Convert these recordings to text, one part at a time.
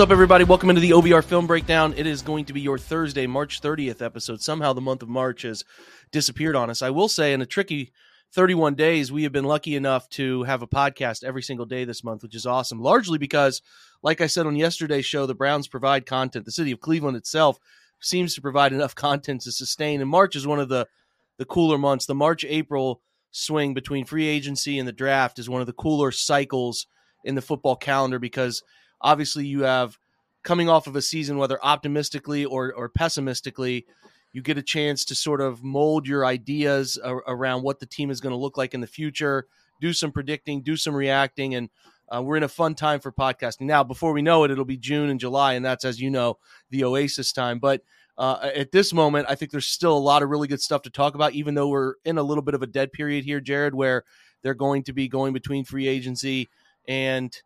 What's up, everybody? Welcome into the OBR Film Breakdown. It is going to be your Thursday, March 30th episode. Somehow the month of March has disappeared on us. I will say, in a tricky 31 days, we have been lucky enough to have a podcast every single day this month, which is awesome. Largely because, like I said on yesterday's show, the Browns provide content. The city of Cleveland itself seems to provide enough content to sustain. And March is one of the the cooler months. The March April swing between free agency and the draft is one of the cooler cycles in the football calendar because obviously you have coming off of a season, whether optimistically or, or pessimistically, you get a chance to sort of mold your ideas around what the team is going to look like in the future, do some predicting, do some reacting, and uh, we're in a fun time for podcasting. Now, before we know it, it'll be June and July, and that's, as you know, the Oasis time. But uh, at this moment, I think there's still a lot of really good stuff to talk about, even though we're in a little bit of a dead period here, Jared, where they're going to be going between free agency and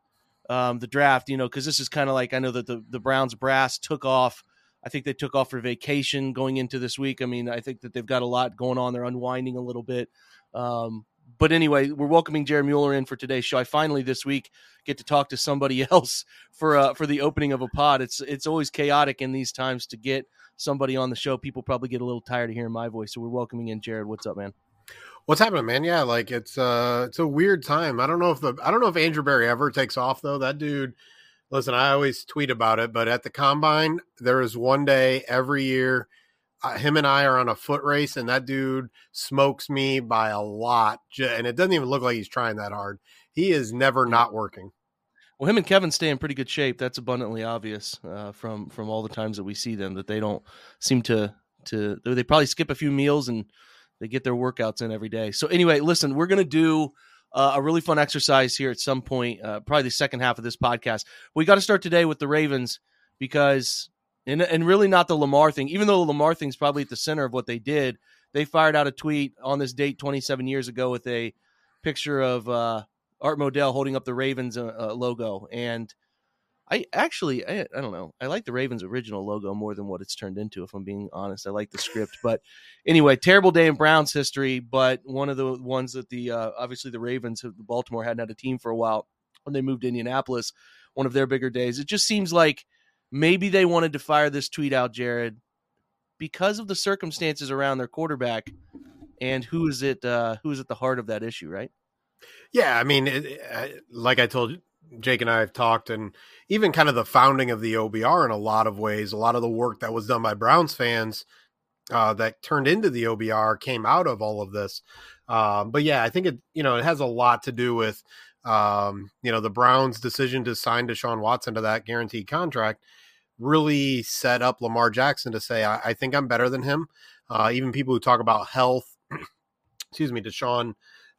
um, the draft, you know, because this is kind of like I know that the, the Browns brass took off. I think they took off for vacation going into this week. I mean, I think that they've got a lot going on. They're unwinding a little bit. Um, but anyway, we're welcoming Jared Mueller in for today's show. I finally this week get to talk to somebody else for uh, for the opening of a pod. It's it's always chaotic in these times to get somebody on the show. People probably get a little tired of hearing my voice, so we're welcoming in Jared. What's up, man? What's happening, man? Yeah, like it's uh it's a weird time. I don't know if the I don't know if Andrew Berry ever takes off though. That dude listen, I always tweet about it, but at the combine, there is one day every year uh, him and I are on a foot race and that dude smokes me by a lot. And it doesn't even look like he's trying that hard. He is never not working. Well, him and Kevin stay in pretty good shape. That's abundantly obvious uh, from from all the times that we see them. That they don't seem to to they probably skip a few meals and they get their workouts in every day. So anyway, listen, we're gonna do uh, a really fun exercise here at some point, uh, probably the second half of this podcast. We got to start today with the Ravens because and and really not the Lamar thing. Even though the Lamar thing's probably at the center of what they did, they fired out a tweet on this date 27 years ago with a picture of uh, Art Modell holding up the Ravens uh, uh, logo, and I actually I, I don't know I like the Ravens original logo more than what it's turned into. If I'm being honest, I like the script, but anyway, terrible day in Browns history, but one of the ones that the uh, obviously the Ravens, Baltimore hadn't had a team for a while when they moved to Indianapolis, one of their bigger days. It just seems like maybe they wanted to fire this tweet out, Jared, because of the circumstances around their quarterback and who is it uh, who is at the heart of that issue, right? Yeah, I mean, it, it- like I told you, Jake and I have talked, and even kind of the founding of the OBR in a lot of ways, a lot of the work that was done by Browns fans uh, that turned into the OBR came out of all of this. Um, but yeah, I think it, you know, it has a lot to do with, um, you know, the Browns' decision to sign Deshaun Watson to that guaranteed contract really set up Lamar Jackson to say, I, I think I'm better than him. Uh, even people who talk about health, excuse me, Deshaun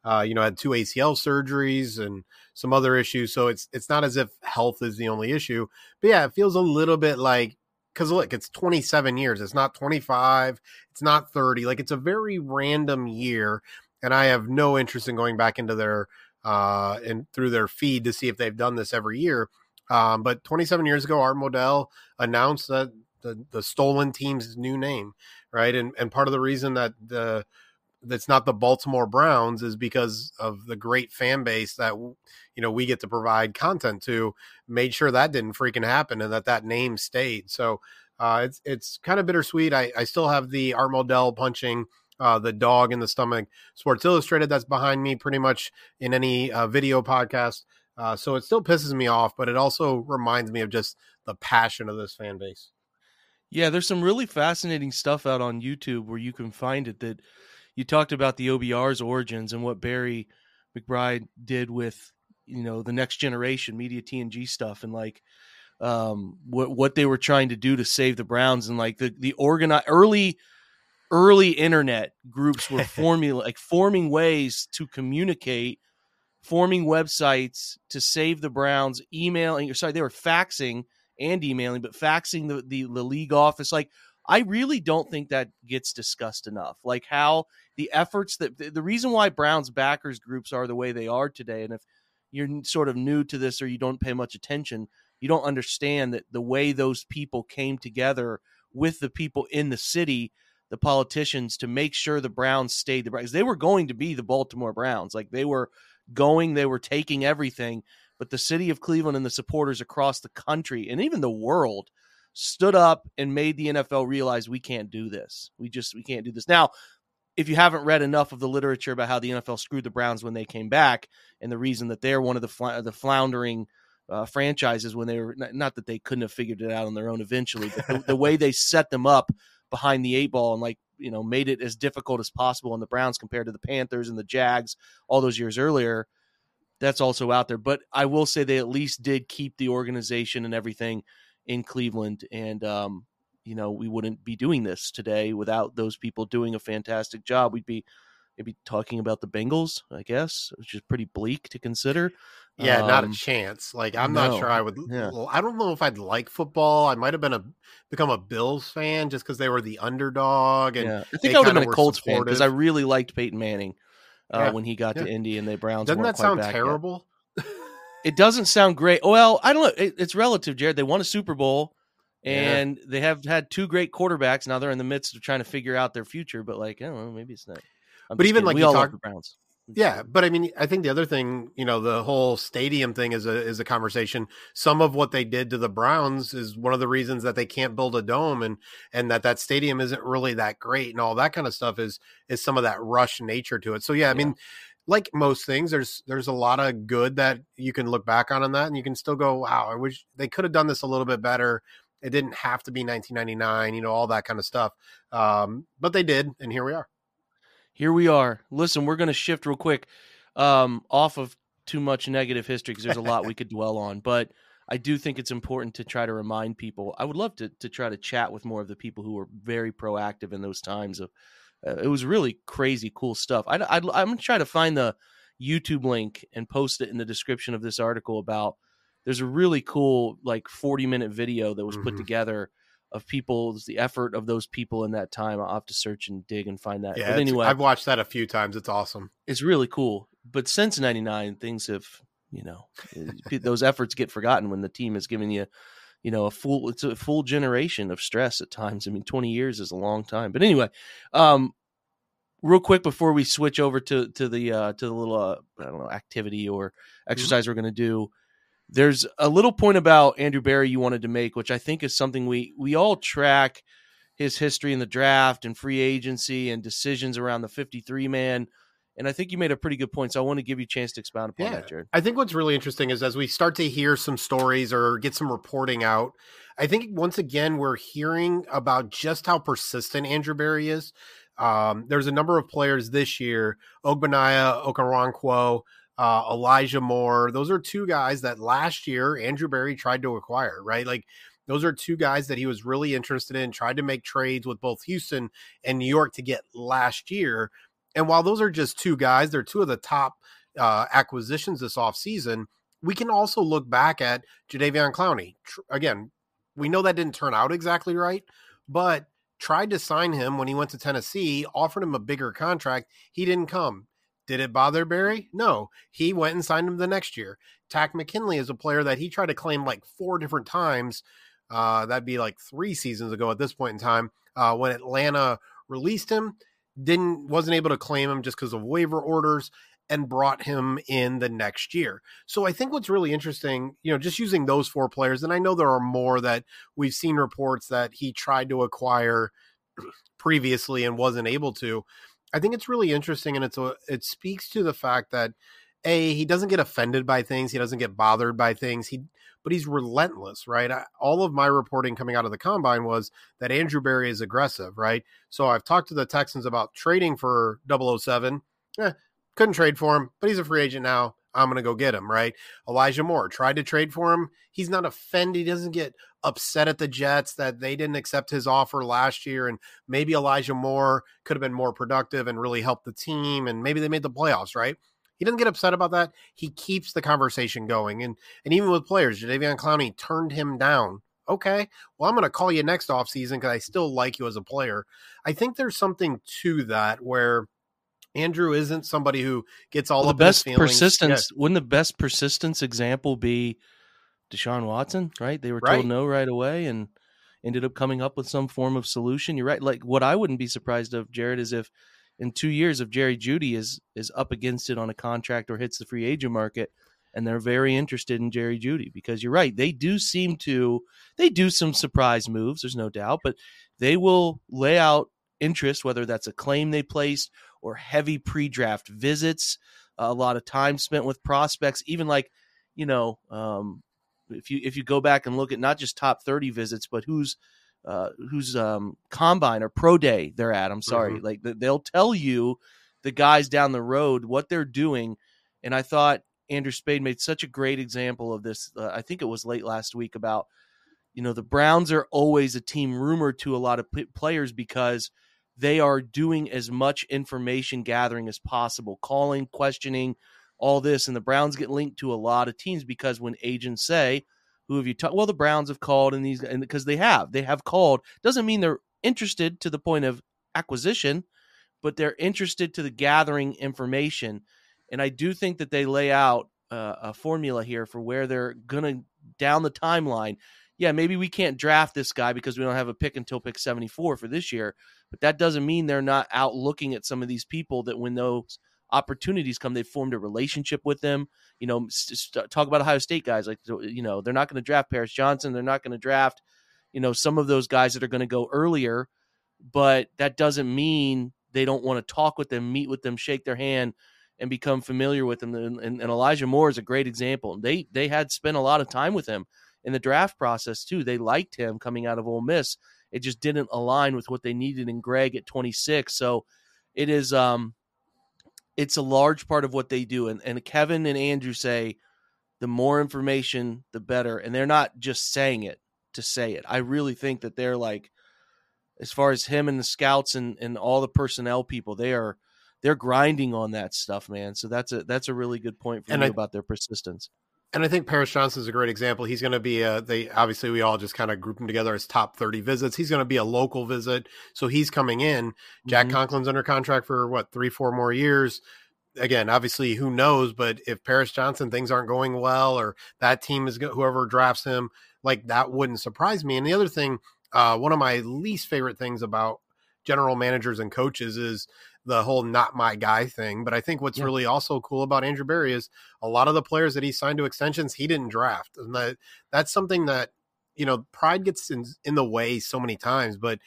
uh, you know, had two ACL surgeries and some other issues. So it's it's not as if health is the only issue. But yeah, it feels a little bit like because look, it's 27 years. It's not 25. It's not 30. Like it's a very random year, and I have no interest in going back into their uh and through their feed to see if they've done this every year. Um, but 27 years ago, Art Modell announced that the the stolen team's new name, right? And and part of the reason that the that's not the Baltimore Browns is because of the great fan base that you know we get to provide content to. Made sure that didn't freaking happen and that that name stayed. So uh, it's it's kind of bittersweet. I, I still have the Art Modell punching uh, the dog in the stomach Sports Illustrated that's behind me pretty much in any uh, video podcast. Uh, so it still pisses me off, but it also reminds me of just the passion of this fan base. Yeah, there's some really fascinating stuff out on YouTube where you can find it that you talked about the OBR's origins and what Barry McBride did with, you know, the next generation media TNG stuff and like um what what they were trying to do to save the Browns and like the the organi- early early internet groups were forming like forming ways to communicate forming websites to save the Browns, emailing, sorry, they were faxing and emailing, but faxing the, the, the league office. Like, I really don't think that gets discussed enough. Like how the efforts that the, reason why Browns backers groups are the way they are today, and if you're sort of new to this or you don't pay much attention, you don't understand that the way those people came together with the people in the city, the politicians, to make sure the Browns stayed the Browns. They were going to be the Baltimore Browns. Like they were going, they were taking everything. But the city of Cleveland and the supporters across the country and even the world stood up and made the NFL realize we can't do this. We just we can't do this. Now, if you haven't read enough of the literature about how the NFL screwed the Browns when they came back and the reason that they're one of the fl- the floundering uh, franchises when they were not, that they couldn't have figured it out on their own eventually, but the, the way they set them up behind the eight ball and like you know made it as difficult as possible on the Browns compared to the Panthers and the Jags all those years earlier. That's also out there, but I will say they at least did keep the organization and everything in Cleveland, and um, you know we wouldn't be doing this today without those people doing a fantastic job. We'd be maybe talking about the Bengals, I guess, which is pretty bleak to consider. Yeah, um, not a um, chance. Like I'm no, not sure I would. Yeah. I don't know if I'd like football. I might have been a become a Bills fan just because they were the underdog. And yeah. I think I would have been a Colts supportive. fan because I really liked Peyton Manning uh, yeah. when he got to Indy and the Browns. Doesn't that sound terrible? it doesn't sound great. Well, I don't know. It, it's relative, Jared. They won a Super Bowl and they have had two great quarterbacks. Now they're in the midst of trying to figure out their future. But like, I don't know. Maybe it's not. I'm but even kidding. like we all talk, the Browns. Yeah, but I mean, I think the other thing, you know, the whole stadium thing is a is a conversation. Some of what they did to the Browns is one of the reasons that they can't build a dome, and and that that stadium isn't really that great, and all that kind of stuff is is some of that rush nature to it. So yeah, I mean, like most things, there's there's a lot of good that you can look back on on that, and you can still go, wow, I wish they could have done this a little bit better. It didn't have to be 1999, you know, all that kind of stuff. Um, but they did, and here we are here we are. Listen, we're going to shift real quick um, off of too much negative history because there's a lot we could dwell on, but I do think it's important to try to remind people. I would love to to try to chat with more of the people who were very proactive in those times. Of uh, it was really crazy, cool stuff. I, I, I'm gonna try to find the YouTube link and post it in the description of this article about. There's a really cool like 40 minute video that was put mm-hmm. together of people's the effort of those people in that time. I'll have to search and dig and find that. Yeah, but anyway, I've watched that a few times. It's awesome. It's really cool. But since '99, things have you know those efforts get forgotten when the team is giving you you know a full it's a full generation of stress at times. I mean, 20 years is a long time. But anyway, um, real quick before we switch over to to the uh, to the little uh, I don't know activity or mm-hmm. exercise mm-hmm. we're going to do there's a little point about Andrew Berry you wanted to make, which I think is something we we all track his history in the draft and free agency and decisions around the 53 man. And I think you made a pretty good point. So I want to give you a chance to expound upon yeah. that, Jared. I think what's really interesting is as we start to hear some stories or get some reporting out, I think once again we're hearing about just how persistent Andrew Barry is. Um, there's a number of players this year, Ogbonnia, Okoronkwo, uh, Elijah Moore. Those are two guys that last year Andrew Berry tried to acquire, right? Like those are two guys that he was really interested in, tried to make trades with both Houston and New York to get last year. And while those are just two guys, they're two of the top uh, acquisitions this offseason. We can also look back at Jadeveon Clowney. Tr- again, we know that didn't turn out exactly right, but tried to sign him when he went to Tennessee, offered him a bigger contract. He didn't come. Did it bother Berry? No. He went and signed him the next year. Takk McKinley is a player that he tried to claim like four different times. Uh, that'd be like three seasons ago at this point in time. Uh, when Atlanta released him, didn't wasn't able to claim him just because of waiver orders and brought him in the next year. So I think what's really interesting, you know, just using those four players, and I know there are more that we've seen reports that he tried to acquire previously and wasn't able to. I think it's really interesting, and it's a, it speaks to the fact that a he doesn't get offended by things, he doesn't get bothered by things, he but he's relentless, right? I, all of my reporting coming out of the combine was that Andrew Berry is aggressive, right? So I've talked to the Texans about trading for 007. Eh, couldn't trade for him, but he's a free agent now. I'm going to go get him, right? Elijah Moore tried to trade for him. He's not offended. He doesn't get upset at the Jets that they didn't accept his offer last year. And maybe Elijah Moore could have been more productive and really helped the team. And maybe they made the playoffs, right? He doesn't get upset about that. He keeps the conversation going. And and even with players, Jadeveon Clowney turned him down. Okay, well, I'm going to call you next offseason because I still like you as a player. I think there's something to that where Andrew isn't somebody who gets all well, the best feelings. persistence. Yeah. Wouldn't the best persistence example be Deshaun Watson? Right? They were told right. no right away and ended up coming up with some form of solution. You're right. Like what I wouldn't be surprised of, Jared, is if in two years if Jerry Jeudy is is up against it on a contract or hits the free agent market and they're very interested in Jerry Jeudy because you're right. They do seem to they do some surprise moves, there's no doubt, but they will lay out interest, whether that's a claim they placed or heavy pre-draft visits, a lot of time spent with prospects, even like, you know, um, if you if you go back and look at not just top 30 visits, but who's uh, who's um, combine or pro day they're at. I'm sorry, mm-hmm. like they'll tell you the guys down the road what they're doing. And I thought Andrew Spade made such a great example of this. Uh, I think it was late last week about you know the Browns are always a team rumored to a lot of p- players because they are doing as much information gathering as possible, calling, questioning, all this. And the Browns get linked to a lot of teams because when agents say, who have you talked? Well, the Browns have called, and these, and because they have, they have called, doesn't mean they're interested to the point of acquisition, but they're interested to the gathering information. And I do think that they lay out uh, a formula here for where they're gonna down the timeline. Yeah, maybe we can't draft this guy because we don't have a pick until pick 74 for this year, but that doesn't mean they're not out looking at some of these people that when those opportunities come, they've formed a relationship with them. You know, st- talk about Ohio State guys like you know they're not going to draft Paris Johnson. They're not going to draft you know some of those guys that are going to go earlier, but that doesn't mean they don't want to talk with them, meet with them, shake their hand, and become familiar with them. And, and, and Elijah Moore is a great example. They they had spent a lot of time with him in the draft process too. They liked him coming out of Ole Miss. It just didn't align with what they needed in Greg at 26. So it is um it's a large part of what they do. And and Kevin and Andrew say the more information, the better. And they're not just saying it to say it. I really think that they're like as far as him and the scouts and, and all the personnel people, they are they're grinding on that stuff, man. So that's a that's a really good point for and me I, about their persistence. And I think Paris Johnson is a great example. He's going to be a, they obviously we all just kind of group him together as top 30 visits. He's going to be a local visit. So he's coming in. Jack mm-hmm. Conklin's under contract for what, three, four more years. Again, obviously, who knows? But if Paris Johnson things aren't going well, or that team is whoever drafts him, like that wouldn't surprise me. And the other thing, uh, one of my least favorite things about general managers and coaches is the whole not my guy thing. But I think what's yeah. really also cool about Andrew Berry is a lot of the players that he signed to extensions he didn't draft, and that that's something that you know pride gets in, in the way so many times, but.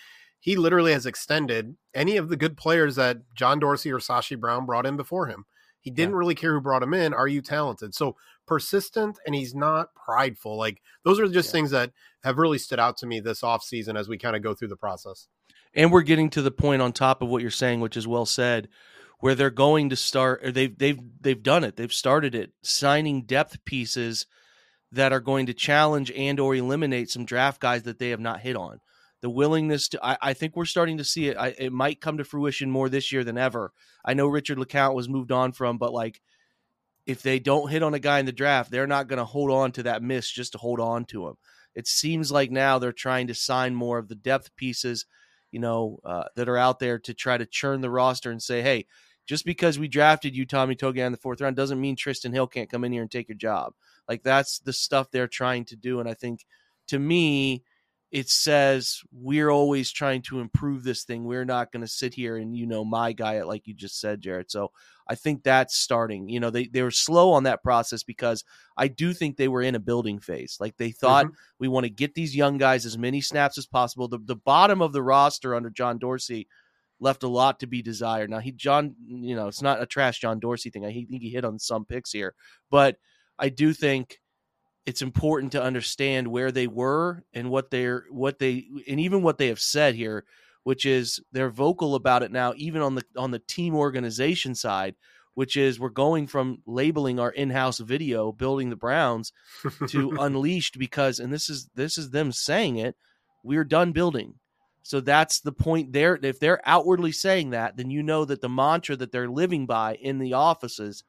He literally has extended any of the good players that John Dorsey or Sashi Brown brought in before him. He didn't yeah. really care who brought him in. Are you talented? So persistent and he's not prideful. Like those are just yeah. things that have really stood out to me this offseason as we kind of go through the process. And we're getting to the point on top of what you're saying, which is well said, where they're going to start or they've they've they've done it. They've started it, signing depth pieces that are going to challenge and or eliminate some draft guys that they have not hit on. The willingness to, I, I think we're starting to see it. I, it might come to fruition more this year than ever. I know Richard LeCounte was moved on from, but like if they don't hit on a guy in the draft, they're not going to hold on to that miss just to hold on to him. It seems like now they're trying to sign more of the depth pieces, you know, uh, that are out there to try to churn the roster and say, hey, just because we drafted you, Tommy Togiai, in the fourth round doesn't mean Trysten Hill can't come in here and take your job. Like that's the stuff they're trying to do. And I think to me, it says we're always trying to improve this thing. We're not going to sit here and you know my guy it like you just said, Jared. So I think that's starting. You know, they they were slow on that process because I do think they were in a building phase. Like they thought mm-hmm. we want to get these young guys as many snaps as possible. The the bottom of the roster under John Dorsey left a lot to be desired. Now he John, you know, it's not a trash John Dorsey thing. I think he hit on some picks here, but I do think it's important to understand where they were and what they're what they and even what they have said here, which is they're vocal about it now, even on the on the team organization side, which is we're going from labeling our in-house video building the Browns to unleashed because and this is this is them saying it, we're done building so that's the point there. If they're outwardly saying that, then you know that the mantra that they're living by in the offices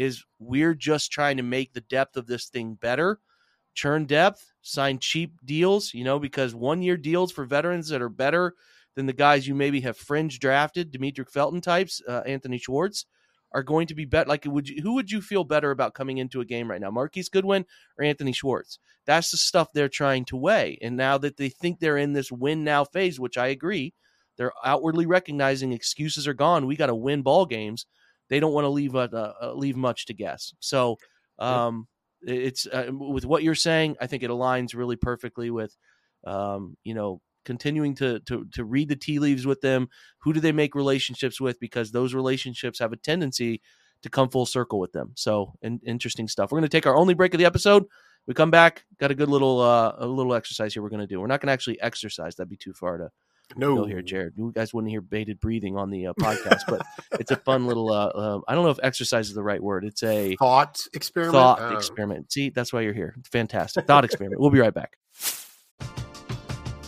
is we're just trying to make the depth of this thing better, churn depth, sign cheap deals, you know, because one year deals for veterans that are better than the guys you maybe have fringe drafted, Demetric Felton types, uh, Anthony Schwartz, are going to be better. Like, would you, who would you feel better about coming into a game right now, Marquise Goodwin or Anthony Schwartz? That's the stuff they're trying to weigh. And now that they think they're in this win now phase, which I agree, they're outwardly recognizing excuses are gone. We got to win ball games. They don't want to leave uh, uh, leave much to guess. So, um, it's uh, with what you're saying. I think it aligns really perfectly with, um, you know, continuing to to to read the tea leaves with them. Who do they make relationships with? Because those relationships have a tendency to come full circle with them. So, in, interesting stuff. We're going to take our only break of the episode. We come back, got a good little uh, a little exercise here. We're going to do. We're not going to actually exercise. That'd be too far to no go here, Jared. You guys wouldn't hear bated breathing on the uh, podcast, but it's a fun little. Uh, uh, I don't know if exercise is the right word. It's a thought experiment. Thought oh. experiment. See, that's why you're here. Fantastic thought experiment. We'll be right back.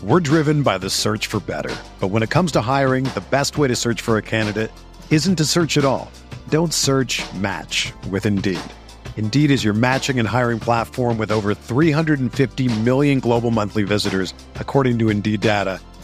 We're driven by the search for better. But when it comes to hiring, the best way to search for a candidate isn't to search at all. Don't search match with Indeed. Indeed is your matching and hiring platform with over 350 million global monthly visitors, according to Indeed data,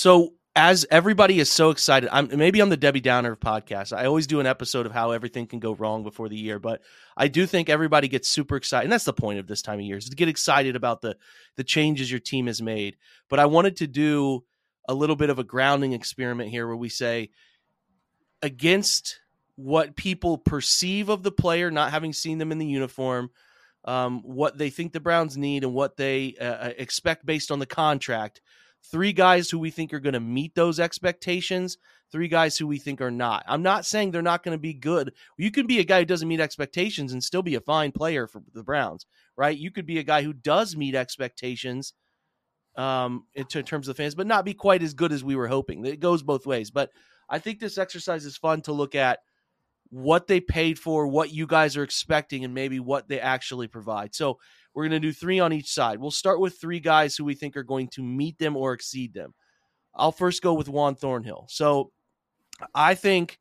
So as everybody is so excited, I'm maybe I'm the Debbie Downer of podcasts. I always do an episode of how everything can go wrong before the year, but I do think everybody gets super excited, and that's the point of this time of year is to get excited about the the changes your team has made. But I wanted to do a little bit of a grounding experiment here, where we say against what people perceive of the player, not having seen them in the uniform, um, what they think the Browns need, and what they uh, uh expect based on the contract three guys who we think are going to meet those expectations, three guys who we think are not. I'm not saying they're not going to be good. You can be a guy who doesn't meet expectations and still be a fine player for the Browns, right? You could be a guy who does meet expectations um, in, in terms of the fans, but not be quite as good as we were hoping. It goes both ways. But I think this exercise is fun to look at what they paid for, what you guys are expecting, and maybe what they actually provide. So we're going to do three on each side. We'll start with three guys who we think are going to meet them or exceed them. I'll first go with Juan Thornhill. So I think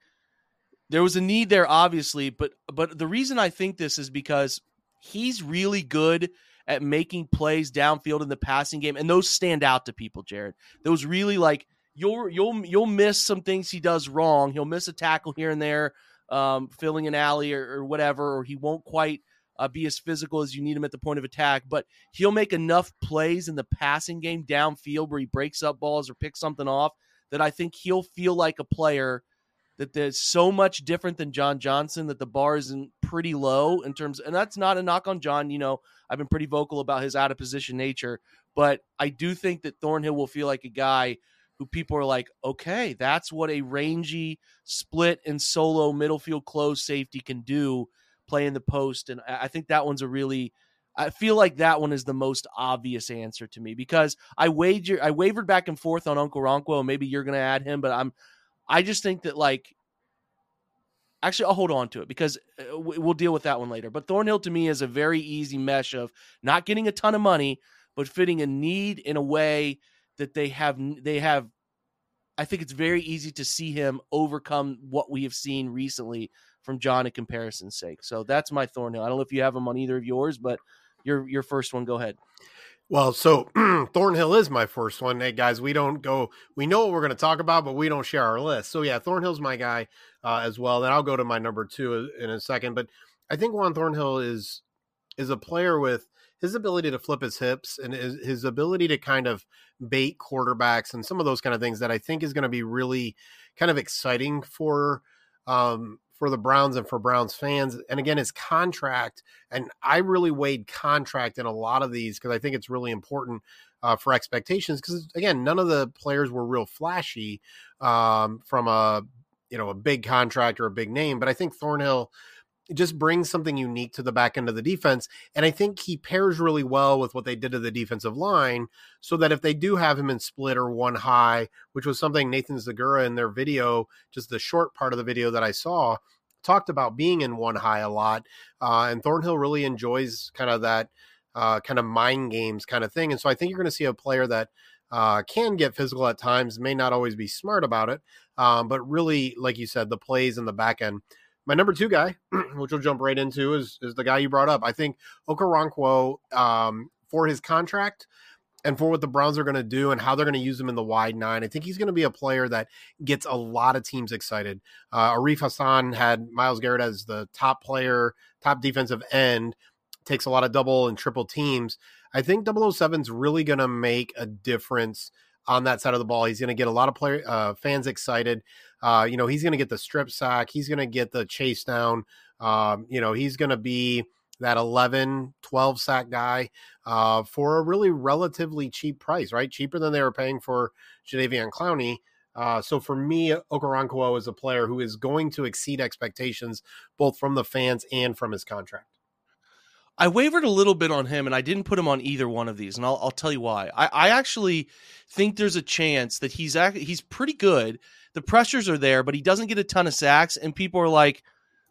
there was a need there, obviously, but but the reason I think this is because he's really good at making plays downfield in the passing game, and those stand out to people. Jared, those really like you'll you'll you'll miss some things he does wrong. He'll miss a tackle here and there, um, filling an alley or, or whatever, or he won't quite uh, be as physical as you need him at the point of attack, but he'll make enough plays in the passing game downfield where he breaks up balls or picks something off that I think he'll feel like a player that there's so much different than John Johnson that the bar is in pretty low in terms and that's not a knock on John, you know, I've been pretty vocal about his out of position nature, but I do think that Thornhill will feel like a guy who people are like, okay, that's what a rangy split and solo middle field close safety can do, play in the post. And I think that one's a really I feel like that one is the most obvious answer to me because I wager I wavered back and forth on Uncle and maybe you're gonna add him, but I'm I just think that like actually I'll hold on to it because uh, we'll deal with that one later. But Thornhill to me is a very easy mesh of not getting a ton of money, but fitting a need in a way that they have they have I think it's very easy to see him overcome what we have seen recently from John in comparison's sake. So that's my Thornhill. I don't know if you have him on either of yours, but your your first one, go ahead. Well, so Thornhill is my first one. Hey guys, we don't go. We know what we're going to talk about, but we don't share our list. So yeah, Thornhill's my guy uh, as well. Then I'll go to my number two in a second. But I think Juan Thornhill is is a player with his ability to flip his hips and his, his ability to kind of bait quarterbacks and some of those kind of things that I think is going to be really kind of exciting for um, for the Browns and for Browns fans. And again, his contract, and I really weighed contract in a lot of these because I think it's really important uh, for expectations. Because again, none of the players were real flashy um, from a you know a big contract or a big name, but I think Thornhill just brings something unique to the back end of the defense. And I think he pairs really well with what they did to the defensive line, so that if they do have him in split or one high, which was something Nathan Zegura in their video, just the short part of the video that I saw, talked about being in one high a lot. Uh, and Thornhill really enjoys kind of that uh, kind of mind games kind of thing. And so I think you're going to see a player that uh, can get physical at times, may not always be smart about it, um, but really, like you said, the plays in the back end my number two guy, which we'll jump right into, is is the guy you brought up. I think Okoronkwo, um, for his contract and for what the Browns are going to do and how they're going to use him in the wide nine, I think he's going to be a player that gets a lot of teams excited. Uh, Arif Hassan had Myles Garrett as the top player, top defensive end, takes a lot of double and triple teams. I think 007 is really going to make a difference on that side of the ball. He's going to get a lot of player uh, fans excited. Uh, you know, he's going to get the strip sack. He's going to get the chase down. Um, you know, he's going to be that 11, 12 sack guy uh, for a really relatively cheap price, right? Cheaper than they were paying for Jadeveon Clowney. Uh, so for me, Okoronkwo is a player who is going to exceed expectations both from the fans and from his contract. I wavered a little bit on him, and I didn't put him on either one of these, and I'll, I'll tell you why. I, I, actually think there's a chance that he's he's pretty good, the pressures are there, but he doesn't get a ton of sacks, and people are like,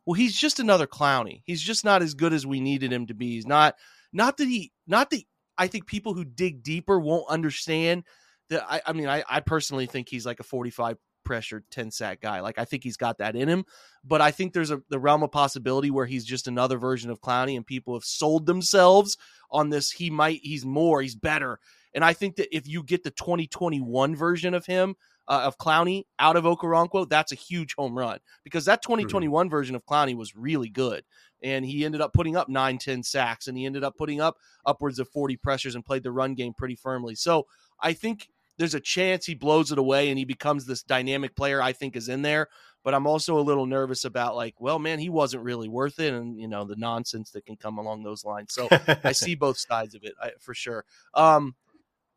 "Well, he's just another Clowney. He's just not as good as we needed him to be. He's not not that he not that I think people who dig deeper won't understand that. I, I mean, I, I personally think he's like a 45 pressure 10 sack guy. Like I think he's got that in him, but I think there's a the realm of possibility where he's just another version of Clowney and people have sold themselves on this he might he's more, he's better. And I think that if you get the 2021 version of him, uh, of Clowney out of Okoronkwo, that's a huge home run because that 2021 mm-hmm. version of Clowney was really good. And he ended up putting up nine, 10 sacks, and he ended up putting up upwards of 40 pressures and played the run game pretty firmly. So I think there's a chance he blows it away and he becomes this dynamic player I think is in there. But I'm also a little nervous about like, well, man, he wasn't really worth it, and you know the nonsense that can come along those lines. So I see both sides of it I, for sure. Um,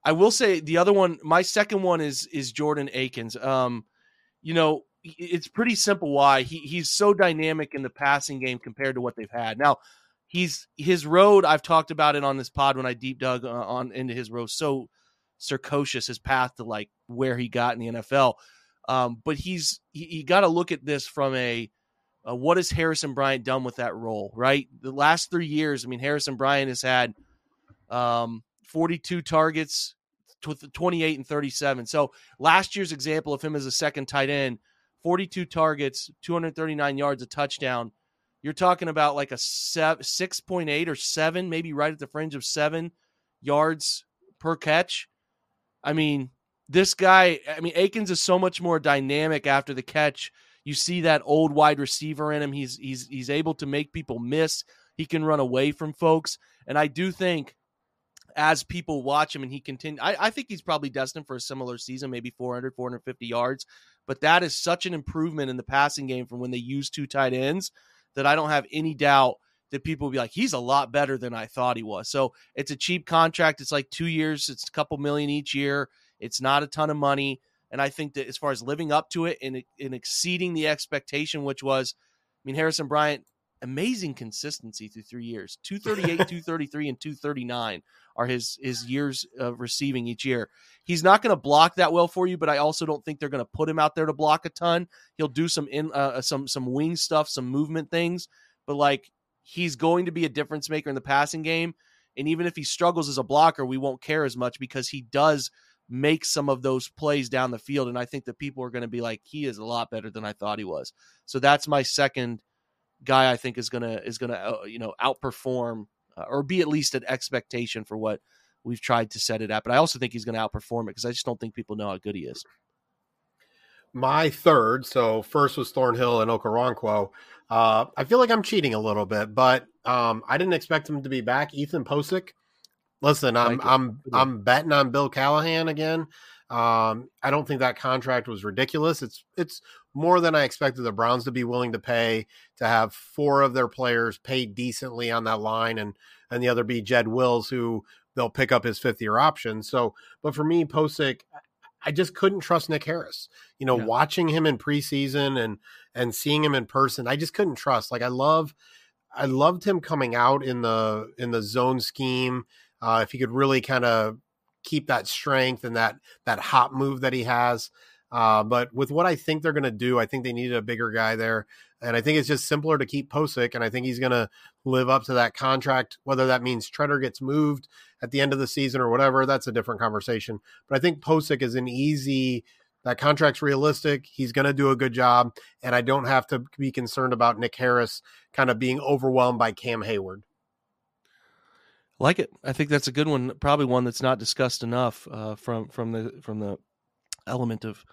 I will say the other one, my second one is is Jordan Akins. Um, you know, it's pretty simple why he he's so dynamic in the passing game compared to what they've had. Now, he's his road. I've talked about it on this pod when I deep dug uh, on into his road. So circuitous his path to like where he got in the NFL. Um, but he's he, you got to look at this from a, what has Harrison Bryant done with that role? Right, the last three years. I mean, Harrison Bryant has had um, 42 targets, 28 and 37. So last year's example of him as a second tight end, 42 targets, 239 yards, a touchdown. You're talking about like a 6.8 or 7, maybe right at the fringe of 7 yards per catch. I mean, this guy, I mean, Akins is so much more dynamic after the catch. You see that old wide receiver in him. He's he's he's able to make people miss. He can run away from folks. And I do think as people watch him and he continue I, I think he's probably destined for a similar season maybe 400 450 yards but that is such an improvement in the passing game from when they used two tight ends that i don't have any doubt that people will be like he's a lot better than i thought he was. So it's a cheap contract. It's like two years. It's a couple million each year. It's not a ton of money. And i think that as far as living up to it and, and exceeding the expectation which was i mean harrison bryant amazing consistency through three years. 238 233 and 239 are his his years of receiving each year. He's not going to block that well for you but i also don't think they're going to put him out there to block a ton. He'll do some in uh, some some wing stuff some movement things. But like he's going to be a difference maker in the passing game and even if he struggles as a blocker we won't care as much because he does make some of those plays down the field and i think that people are going to be like he is a lot better than i thought he was so that's my second guy I think is gonna is gonna uh, you know outperform uh, or be at least an expectation for what we've tried to set it at. But I also think he's going to outperform it because I just don't think people know how good he is. My third, so first was Thornhill and Okoronkwo. Uh, I feel like I'm cheating a little bit, but um, I didn't expect him to be back. Ethan Pocic. Listen, I'm Like. I'm I'm betting on Bill Callahan again. Um, I don't think that contract was ridiculous. It's it's more than I expected the Browns to be willing to pay to have four of their players paid decently on that line, and and the other be Jed Wills, who they'll pick up his fifth year option. So, but for me, Pocic, I just couldn't trust Nick Harris. You know, Yeah. watching him in preseason and and seeing him in person, I just couldn't trust. Like I love, I loved him coming out in the in the zone scheme. Uh, if he could really kind of keep that strength and that that hot move that he has. Uh, but with what I think they're going to do, I think they needed a bigger guy there, and I think it's just simpler to keep Pocic, and I think he's going to live up to that contract. Whether that means Treader gets moved at the end of the season or whatever, that's a different conversation. But I think Pocic is an easy. That contract's realistic. He's going to do a good job, and I don't have to be concerned about Nick Harris kind of being overwhelmed by Cam Heyward. Like it, I think that's a good one. Probably one that's not discussed enough uh, from from the from the element of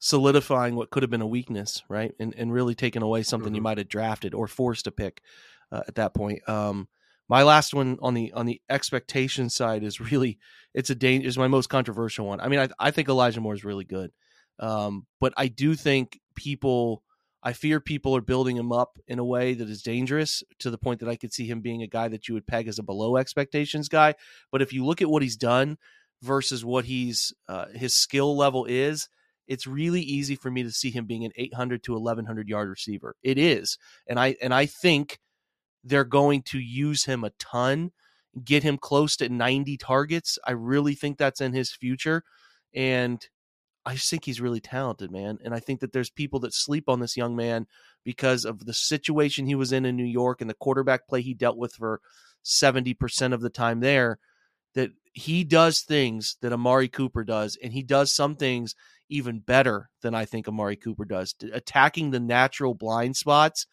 solidifying what could have been a weakness, right, and and really taking away something you Mhm. might have drafted or forced to pick uh, at that point. Um, my last one on the on the expectation side is really it's a danger is my most controversial one. I mean, I I think Elijah Moore is really good, um, but I do think people. I fear people are building him up in a way that is dangerous to the point that I could see him being a guy that you would peg as a below expectations guy. But if you look at what he's done versus what he's uh, his skill level is, it's really easy for me to see him being an 800 to 1100 yard receiver. It is, and I and I think they're going to use him a ton, get him close to 90 targets. I really think that's in his future, and I just think he's really talented, man. And I think that there's people that sleep on this young man because of the situation he was in in New York and the quarterback play he dealt with for 70% of the time there. That he does things that Amari Cooper does, and he does some things even better than I think Amari Cooper does. Attacking the natural blind spots,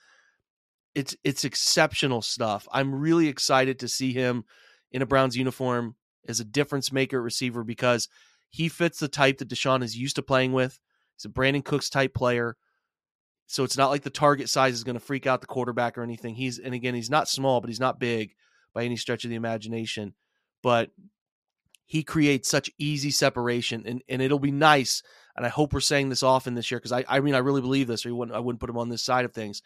it's it's exceptional stuff. I'm really excited to see him in a Browns uniform as a difference maker receiver because he fits the type that Deshaun is used to playing with. He's a Brandin Cooks type player. So it's not like the target size is going to freak out the quarterback or anything. He's and again, he's not small, but he's not big by any stretch of the imagination. But he creates such easy separation and, and it'll be nice. And I hope we're saying this often this year because I, I mean I really believe this, or wouldn't, I wouldn't put him on this side of things.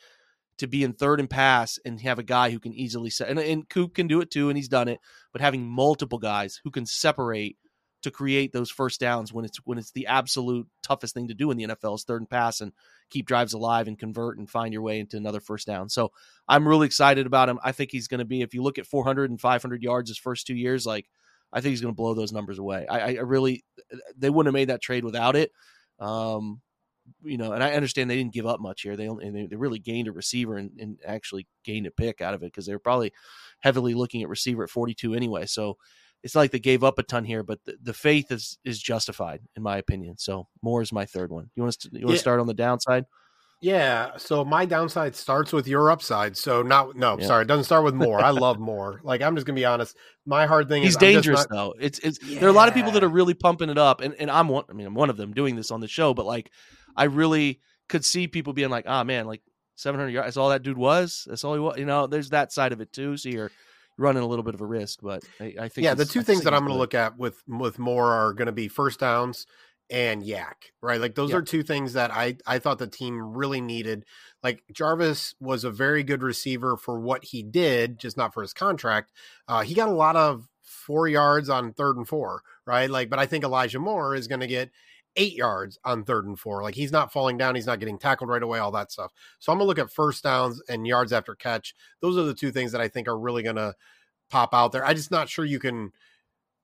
To be in third and pass and have a guy who can easily set and, and Coop can do it too, and he's done it, but having multiple guys who can separate to create those first downs when it's when it's the absolute toughest thing to do in the NFL is third and pass and keep drives alive and convert and find your way into another first down. So I'm really excited about him. I think he's going to be if you look at 400 and 500 yards his first two years, like I think he's going to blow those numbers away. I, I really they wouldn't have made that trade without it. Um, you know, and I understand they didn't give up much here. They only they, they really gained a receiver and, and actually gained a pick out of it because they were probably heavily looking at receiver at 42 anyway. So it's not like they gave up a ton here, but the, the faith is is justified in my opinion. So Moore is my third one. You want to you want to Yeah. start on the downside? Yeah. So my downside starts with your upside. So not no, Yeah. sorry, it doesn't start with more. I love more. Like I'm just gonna be honest. My hard thing He's is dangerous not- though. It's it's there are a lot of people that are really pumping it up, and and I'm one. I mean, I'm one of them doing this on the show, but like I really could see people being like, ah man, like 700 yards. That's all that dude was. That's all he was. You know, there's that side of it too. So you're running a little bit of a risk. But I, I think yeah, the two I things that I'm going to look at with with more are going to be first downs and YAC, right? Like those Yeah. are two things that I I thought the team really needed. Like Jarvis was a very good receiver for what he did, just not for his contract. Uh, he got a lot of four yards on third and four, right? Like, but I think Elijah Moore is going to get eight yards on third and four. Like he's not falling down, he's not getting tackled right away, all that stuff. So I'm gonna look at first downs and yards after catch. Those are the two things that I think are really gonna pop out there. I'm just not sure you can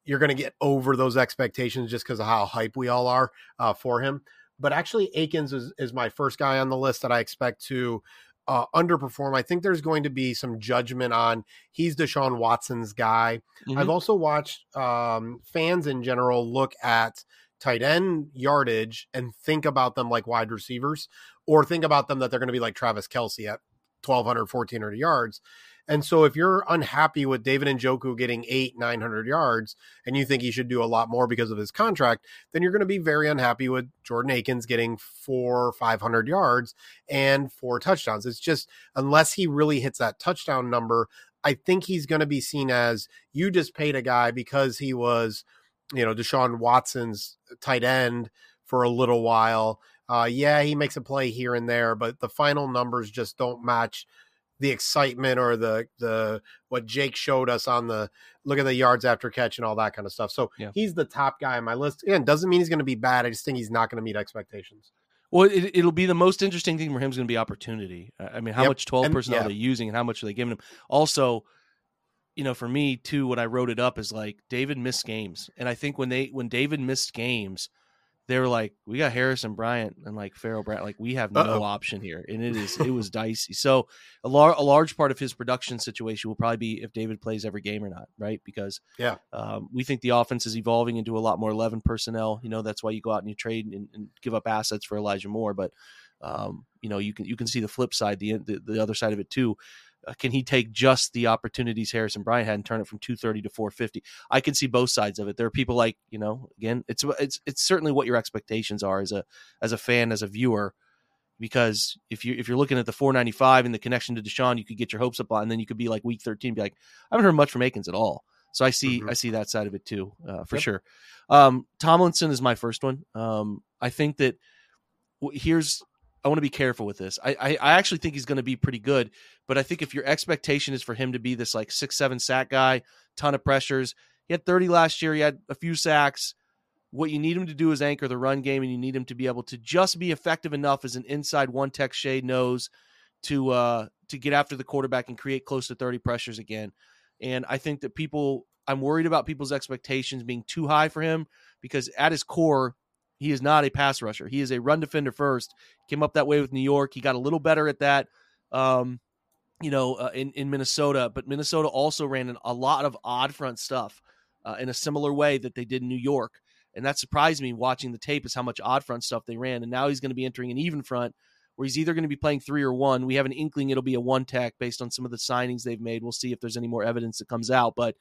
you're gonna get over those expectations just because of how hype we all are uh, for him. But actually, Akins is, is my first guy on the list that I expect to uh, underperform. I think there's going to be some judgment on he's Deshaun Watson's guy. Mhm. I've also watched um, fans in general look at tight end yardage and think about them like wide receivers, or think about them that they're going to be like Travis Kelce at 1,200, 1,400 yards. And so if you're unhappy with David Njoku getting eight, 900 yards, and you think he should do a lot more because of his contract, then you're going to be very unhappy with Jordan Akins getting four, 500 yards and four touchdowns. It's just, unless he really hits that touchdown number, I think he's going to be seen as you just paid a guy because he was, you know, Deshaun Watson's tight end for a little while. Uh, yeah, he makes a play here and there, but the final numbers just don't match the excitement or the the what Jake showed us on the look at the yards after catch and all that kind of stuff. So Yeah. he's the top guy on my list. Again, doesn't mean he's going to be bad. I just think he's not going to meet expectations. Well, it, it'll be the most interesting thing for him is going to be opportunity. I mean, how Yep. much 12 And- personnel yeah. are they using and how much are they giving him? Also, you know, for me too, when I wrote it up is like David missed games. And I think when they, when David missed games, they were like, we got Harrison Bryant and like Farrell Bryant. Like we have no Uh-oh. option here. And it is, it was dicey. So a, lar- a large part of his production situation will probably be if David plays every game or not. Right. Because Yeah. um, we think the offense is evolving into a lot more 11 personnel. You know, that's why you go out and you trade and, and give up assets for Elijah Moore. But, um, you know, you can, you can see the flip side, the, the, the other side of it too. Uh, can he take just the opportunities Harrison Bryant had and turn it from 230 to 450? I can see both sides of it. There are people like, you know, again, it's, it's, it's certainly what your expectations are as a, as a fan, as a viewer, because if you if you're looking at the 495 and the connection to Deshaun, you could get your hopes up on, and then you could be like week 13, be like, I haven't heard much from Akins at all. So I see Mhm. I see that side of it too, uh, for Yep. sure. Um, Tomlinson is my first one. Um, I think that w- here's I want to be careful with this. I I, I actually think he's going to be pretty good, but I think if your expectation is for him to be this like six seven sack guy, ton of pressures, he had 30 last year, he had a few sacks. What you need him to do is anchor the run game, and you need him to be able to just be effective enough as an inside one tech shade nose to uh to get after the quarterback and create close to 30 pressures again. And I think that people I'm worried about people's expectations being too high for him because at his core, he is not a pass rusher. He is a run defender first. Came up that way with New York. He got a little better at that. Um, you know, uh, in in Minnesota, but Minnesota also ran an, a lot of odd front stuff uh, in a similar way that they did in New York, and that surprised me watching the tape is how much odd front stuff they ran. And now he's going to be entering an even front where he's either going to be playing three or one. We have an inkling it'll be a one tech based on some of the signings they've made. We'll see if there's any more evidence that comes out, but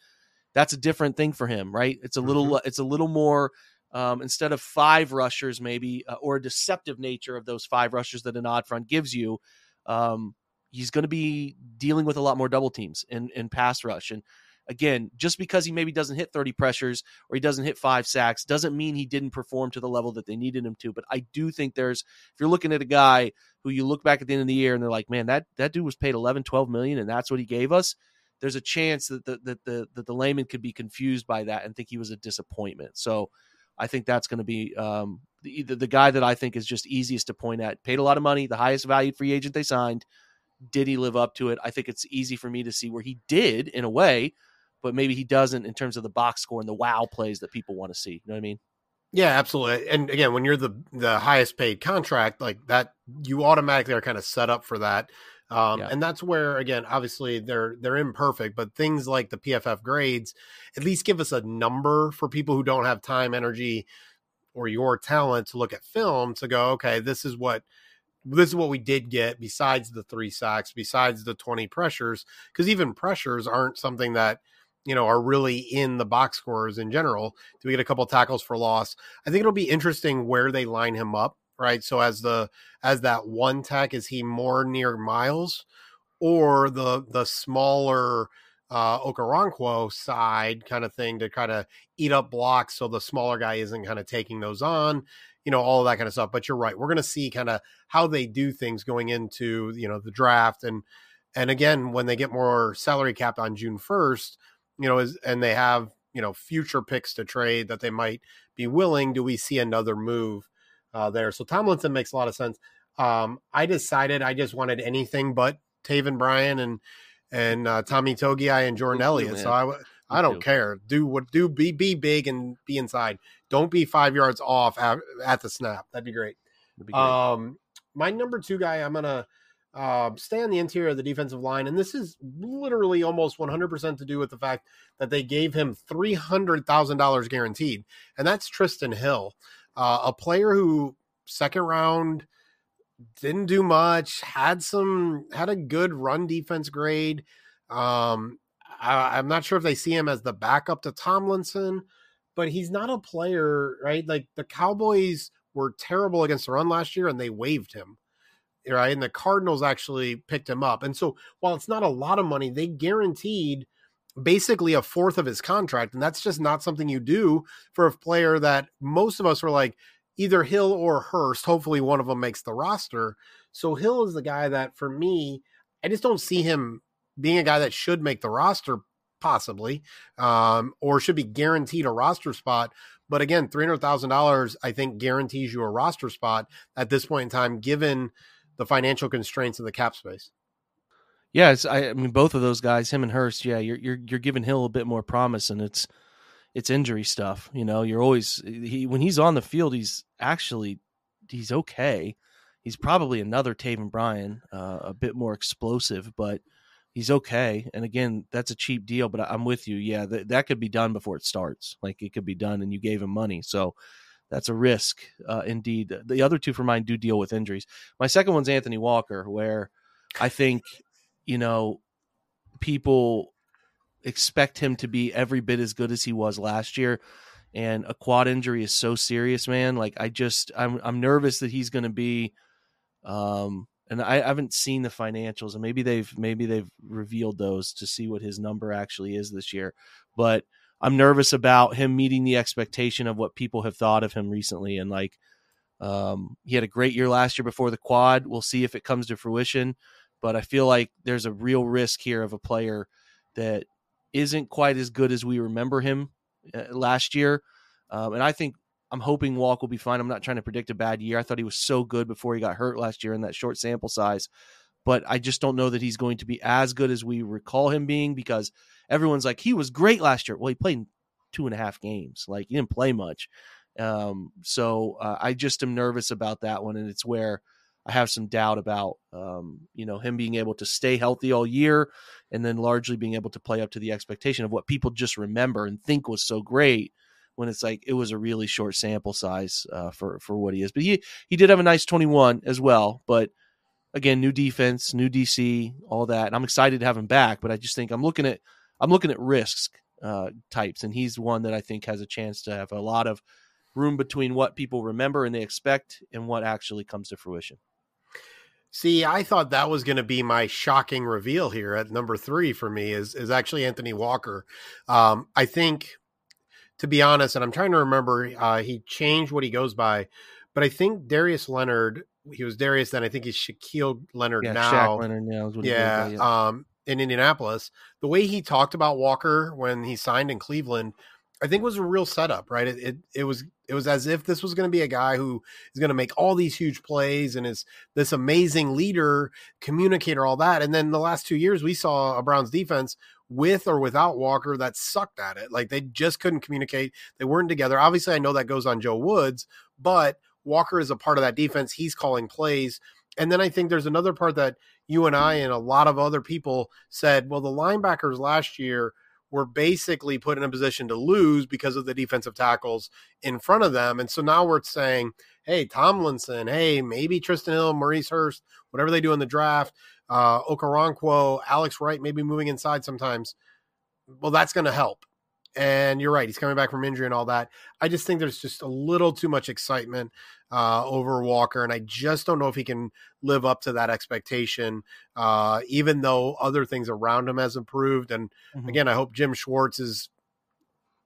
that's a different thing for him, right? It's a little, it's a little more um, instead of five rushers, maybe, uh, or a deceptive nature of those five rushers that an odd front gives you. Um, he's going to be dealing with a lot more double teams in, in pass rush. And again, just because he maybe doesn't hit 30 pressures or he doesn't hit five sacks doesn't mean he didn't perform to the level that they needed him to. But I do think there's, if you're looking at a guy who you look back at the end of the year and they're like, man, that, that dude was paid 11, 12 million and that's what he gave us. There's a chance that the, that the, that the layman could be confused by that and think he was a disappointment. So I think that's going to be um, the, the guy that I think is just easiest to point at. Paid a lot of money, the highest valued free agent they signed. Did he live up to it? I think it's easy for me to see where he did in a way, but maybe he doesn't in terms of the box score and the wow plays that people want to see. You know what I mean? Yeah, absolutely. And again, when you're the the highest paid contract, like that, you automatically are kind of set up for that. Um, Yeah. And that's where, again, obviously they're they're imperfect, but things like the PFF grades at least give us a number for people who don't have time, energy, or your talent to look at film to go, okay, this is what this is what we did get besides the three sacks, besides the 20 pressures, because even pressures aren't something that you know are really in the box scores in general. Do we get a couple tackles for loss? I think it'll be interesting where they line him up, right? So as the as that one tech, is he more near Myles or the the smaller uh, Okoronkwo side kind of thing to kind of eat up blocks so the smaller guy isn't kind of taking those on, you know, all that kind of stuff. But you're right. We're going to see kind of how they do things going into, you know, the draft. And, and again, when they get more salary cap on June 1st, you know, is, and they have, you know, future picks to trade that they might be willing, do we see another move uh, there? So Tomlinson makes a lot of sense. Um, I decided I just wanted anything but Taven Bryan and, and uh, Tommy Togiai and Jordan Elliott. So I, I don't care. Do what do be be big and be inside. Don't be five yards off at, at the snap. That'd be great. That'd be great. Um, my number two guy, I'm gonna uh, stay on the interior of the defensive line, and this is literally almost 100 percent to do with the fact that they gave him three hundred thousand dollars guaranteed, and that's Trysten Hill, uh, a player who second round didn't do much, had some had a good run defense grade. Um, I, I'm not sure if they see him as the backup to Tomlinson, but he's not a player, right? Like the Cowboys were terrible against the run last year and they waived him. Right. And the Cardinals actually picked him up. And so while it's not a lot of money, they guaranteed basically a fourth of his contract. And that's just not something you do for a player that most of us were like either Hill or Hurst. Hopefully one of them makes the roster. So Hill is the guy that for me, I just don't see him being a guy that should make the roster possibly um, or should be guaranteed a roster spot. But again, $300,000, I think guarantees you a roster spot at this point in time, given the financial constraints of the cap space. Yeah, it's, I, I mean both of those guys, him and Hurst. Yeah, you're you're you're giving Hill a bit more promise, and it's it's injury stuff. You know, you're always he when he's on the field, he's actually he's okay. He's probably another Taven Bryan, uh, a bit more explosive, but he's okay. And again, that's a cheap deal, but I'm with you. Yeah, that that could be done before it starts. Like it could be done, and you gave him money, so that's a risk uh, indeed. The other two for mine do deal with injuries. My second one's Anthony Walker, where I think you know people expect him to be every bit as good as he was last year. And a quad injury is so serious man. Like i just i'm i'm nervous that he's going to be um and I, I haven't seen the financials and maybe they've maybe they've revealed those to see what his number actually is this year. But i'm nervous about him meeting the expectation of what people have thought of him recently. And like um he had a great year last year before the quad. We'll see if it comes to fruition but I feel like there's a real risk here of a player that isn't quite as good as we remember him uh, last year. Um, and I think I'm hoping Walk will be fine. I'm not trying to predict a bad year. I thought he was so good before he got hurt last year in that short sample size, but I just don't know that he's going to be as good as we recall him being because everyone's like he was great last year. Well, he played two and a half games. Like he didn't play much. Um, so uh, I just am nervous about that one, and it's where I have some doubt about, um, you know, him being able to stay healthy all year, and then largely being able to play up to the expectation of what people just remember and think was so great. When it's like it was a really short sample size uh, for for what he is, but he he did have a nice 21 as well. But again, new defense, new DC, all that, and I'm excited to have him back. But I just think I'm looking at I'm looking at risks uh, types, and he's one that I think has a chance to have a lot of room between what people remember and they expect and what actually comes to fruition. See, I thought that was going to be my shocking reveal here at number three for me is is actually Anthony Walker. Um, I think, to be honest, and I'm trying to remember, uh, he changed what he goes by, but I think Darius Leonard, he was Darius then. I think he's Shaquille Leonard Yeah, now. Shaq Leonard now is what he goes yeah, yeah. um, in Indianapolis. The way he talked about Walker when he signed in Cleveland, I think was a real setup, right? It it, it was it was as if this was going to be a guy who is going to make all these huge plays and is this amazing leader, communicator, all that. And then the last two years, we saw a Browns defense with or without Walker that sucked at it. Like they just couldn't communicate. They weren't together. Obviously, I know that goes on Joe Woods, but Walker is a part of that defense. He's calling plays. And then I think there's another part that you and I and a lot of other people said, well, the linebackers last year were basically put in a position to lose because of the defensive tackles in front of them. And so now we're saying, hey, Tomlinson, hey, maybe Trysten Hill, Maurice Hurst, whatever they do in the draft, uh, Okoronkwo, Alex Wright, maybe moving inside sometimes. Well, that's going to help. And you're right, he's coming back from injury and all that. I just think there's just a little too much excitement uh, over Walker, and I just don't know if he can live up to that expectation. Uh, even though other things around him has improved, and Mhm. again, I hope Jim Schwartz is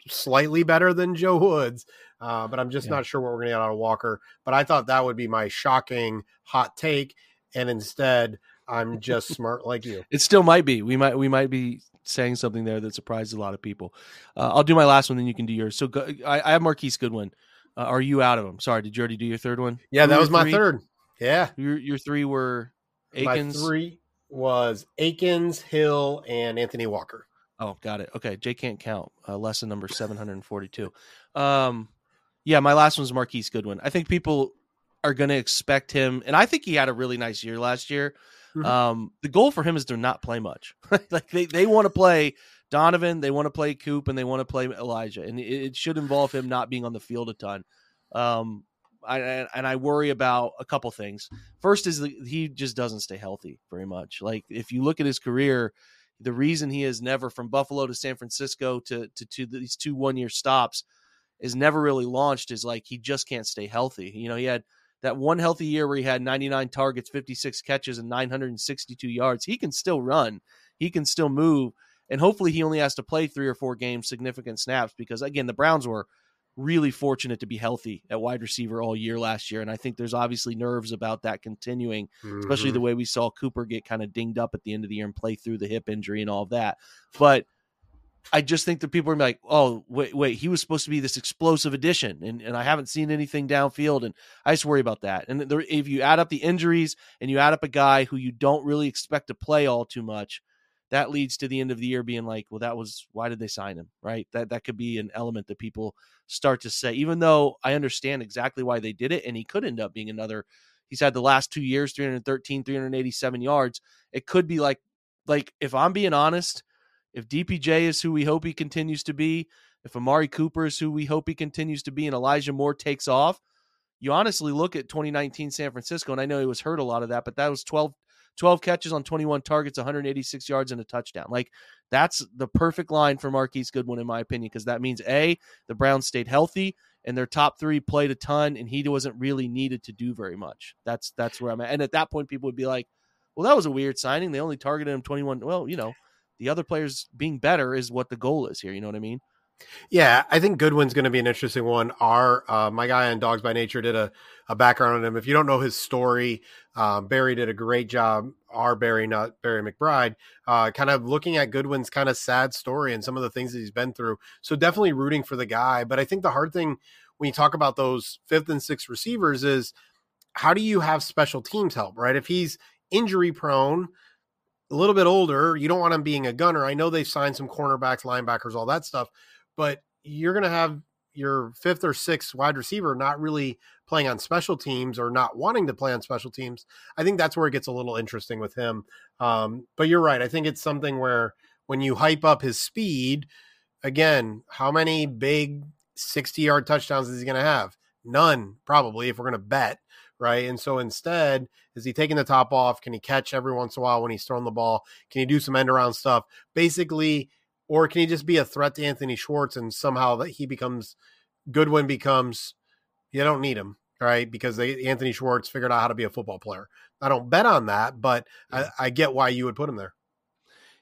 slightly better than Joe Woods, uh, but I'm just Yeah. not sure what we're going to get out of Walker. But I thought that would be my shocking hot take, and instead, I'm just smart like you. It still might be. We might we might be saying something there that surprises a lot of people. Uh, I'll do my last one, then you can do yours. So go, I, I have Marquise Goodwin. Uh, are you out of them? Sorry, did you already do your third one? Yeah, Who that was your my three? third. Yeah, Your your three were Akins. my three was Akins, Hill, and Anthony Walker. Oh, got it. Okay, Jay can't count. Uh, lesson number seven hundred and forty-two. Um, yeah, my last one's Marquise Goodwin. I think people are going to expect him, and I think he had a really nice year last year. Mhm. Um, the goal for him is to not play much. like they they want to play Donovan, they want to play Coop, and they want to play Elijah, and it, it should involve him not being on the field a ton. Um, I, and I worry about a couple things. First is he just doesn't stay healthy very much. Like if you look at his career, the reason he has never from Buffalo to San Francisco to to, to these two one year stops is never really launched is like he just can't stay healthy. You know, he had that one healthy year where he had 99 targets, 56 catches, and 962 yards. He can still run, he can still move, and hopefully he only has to play three or four games, significant snaps, because again, the Browns were really fortunate to be healthy at wide receiver all year last year. And I think there's obviously nerves about that continuing especially Mhm. the way we saw Cooper get kind of dinged up at the end of the year and play through the hip injury and all of that. But I just think that people are like, oh, wait, wait, he was supposed to be this explosive addition, and, and I haven't seen anything downfield, and I just worry about that. And there, if you add up the injuries and you add up a guy who you don't really expect to play all too much, that leads to the end of the year being like, well, that was why did they sign him, right? That that could be an element that people start to say, even though I understand exactly why they did it, and he could end up being another. He's had the last two years 313, 387 yards. It could be like, like if I'm being honest, if DPJ is who we hope he continues to be, if Amari Cooper is who we hope he continues to be, and Elijah Moore takes off, you honestly look at 2019 San Francisco, and I know he was hurt a lot of that, but that was 12, 12 catches on 21 targets, 186 yards, and a touchdown. Like that's the perfect line for Marquise Goodwin, in my opinion, because that means A, the Browns stayed healthy and their top three played a ton, and he wasn't really needed to do very much. That's that's where I'm at. And at that point, people would be like, Well, that was a weird signing. They only targeted him 21. Well, you know, the other players being better is what the goal is here. You know what I mean? Yeah, I think Goodwin's going to be an interesting one. Our uh, my guy on Dogs by Nature did a, a background on him. If you don't know his story, um, Barry did a great job. Our Barry, not Barry McBride, uh, kind of looking at Goodwin's kind of sad story and some of the things that he's been through. So definitely rooting for the guy. But I think the hard thing when you talk about those fifth and sixth receivers is how do you have special teams help, right? If he's injury prone, a little bit older, you don't want him being a gunner. I know they've signed some cornerbacks, linebackers, all that stuff, but you're going to have your fifth or sixth wide receiver not really playing on special teams or not wanting to play on special teams. I think that's where it gets a little interesting with him. Um, but you're right. I think it's something where when you hype up his speed, again, how many big 60 yard touchdowns is he going to have? None, probably, if we're going to bet. Right. And so instead, is he taking the top off? Can he catch every once in a while when he's throwing the ball? Can he do some end around stuff? Basically, or can he just be a threat to Anthony Schwartz and somehow that he becomes Goodwin becomes you don't need him, right? Because they Anthony Schwartz figured out how to be a football player. I don't bet on that, but I, I get why you would put him there.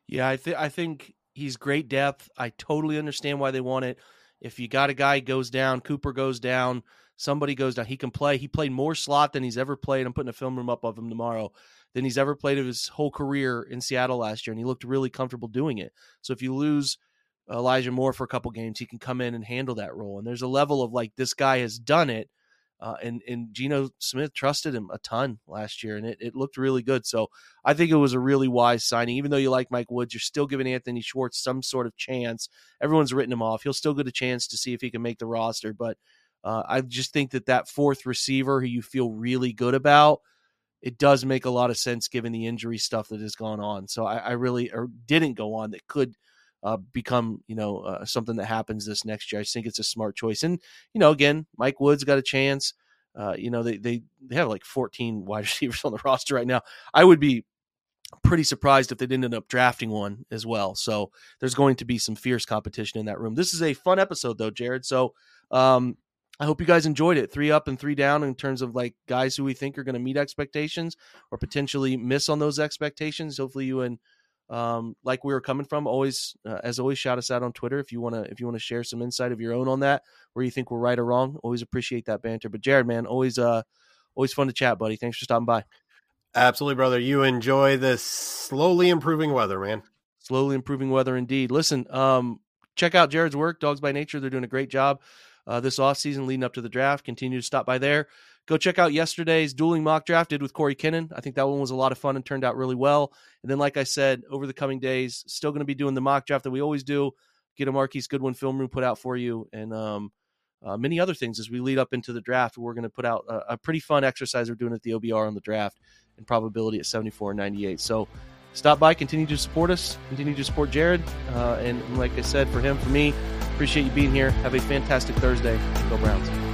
Yeah, I think I think he's great depth. I totally understand why they want it. If you got a guy goes down, Cooper goes down, somebody goes down, he can play. He played more slot than he's ever played. I'm putting a film room up of him tomorrow than he's ever played of his whole career in Seattle last year, and he looked really comfortable doing it. So if you lose Elijah Moore for a couple games, he can come in and handle that role. And there's a level of like this guy has done it. Uh, and and Geno Smith trusted him a ton last year, and it, it looked really good. So I think it was a really wise signing. Even though you like Mike Woods, you're still giving Anthony Schwartz some sort of chance. Everyone's written him off. He'll still get a chance to see if he can make the roster. But uh, I just think that that fourth receiver who you feel really good about, it does make a lot of sense given the injury stuff that has gone on. So I, I really or didn't go on that could uh, become you know uh, something that happens this next year. I think it's a smart choice. And you know, again, Mike Woods got a chance. Uh, you know, they they they have like 14 wide receivers on the roster right now. I would be pretty surprised if they didn't end up drafting one as well. So there's going to be some fierce competition in that room. This is a fun episode though, Jared. So um, I hope you guys enjoyed it. Three up and three down in terms of like guys who we think are going to meet expectations or potentially miss on those expectations. Hopefully, you and um, like we were coming from. Always, uh, as always, shout us out on Twitter if you want to if you want to share some insight of your own on that, where you think we're right or wrong. Always appreciate that banter. But Jared, man, always uh, always fun to chat, buddy. Thanks for stopping by. Absolutely, brother. You enjoy this slowly improving weather, man. Slowly improving weather, indeed. Listen, um, check out Jared's work, Dogs by Nature. They're doing a great job uh, this off season leading up to the draft. Continue to stop by there. Go check out yesterday's dueling mock draft did with Corey Kinnan. I think that one was a lot of fun and turned out really well. And then, like I said, over the coming days, still going to be doing the mock draft that we always do. Get a Marquise Goodwin film room put out for you, and um, uh, many other things as we lead up into the draft. We're going to put out a, a, pretty fun exercise we're doing at the OBR on the draft and probability at 74 and 98. So stop by, continue to support us, continue to support Jared. Uh, and like I said, for him, for me, appreciate you being here. Have a fantastic Thursday. Go Browns.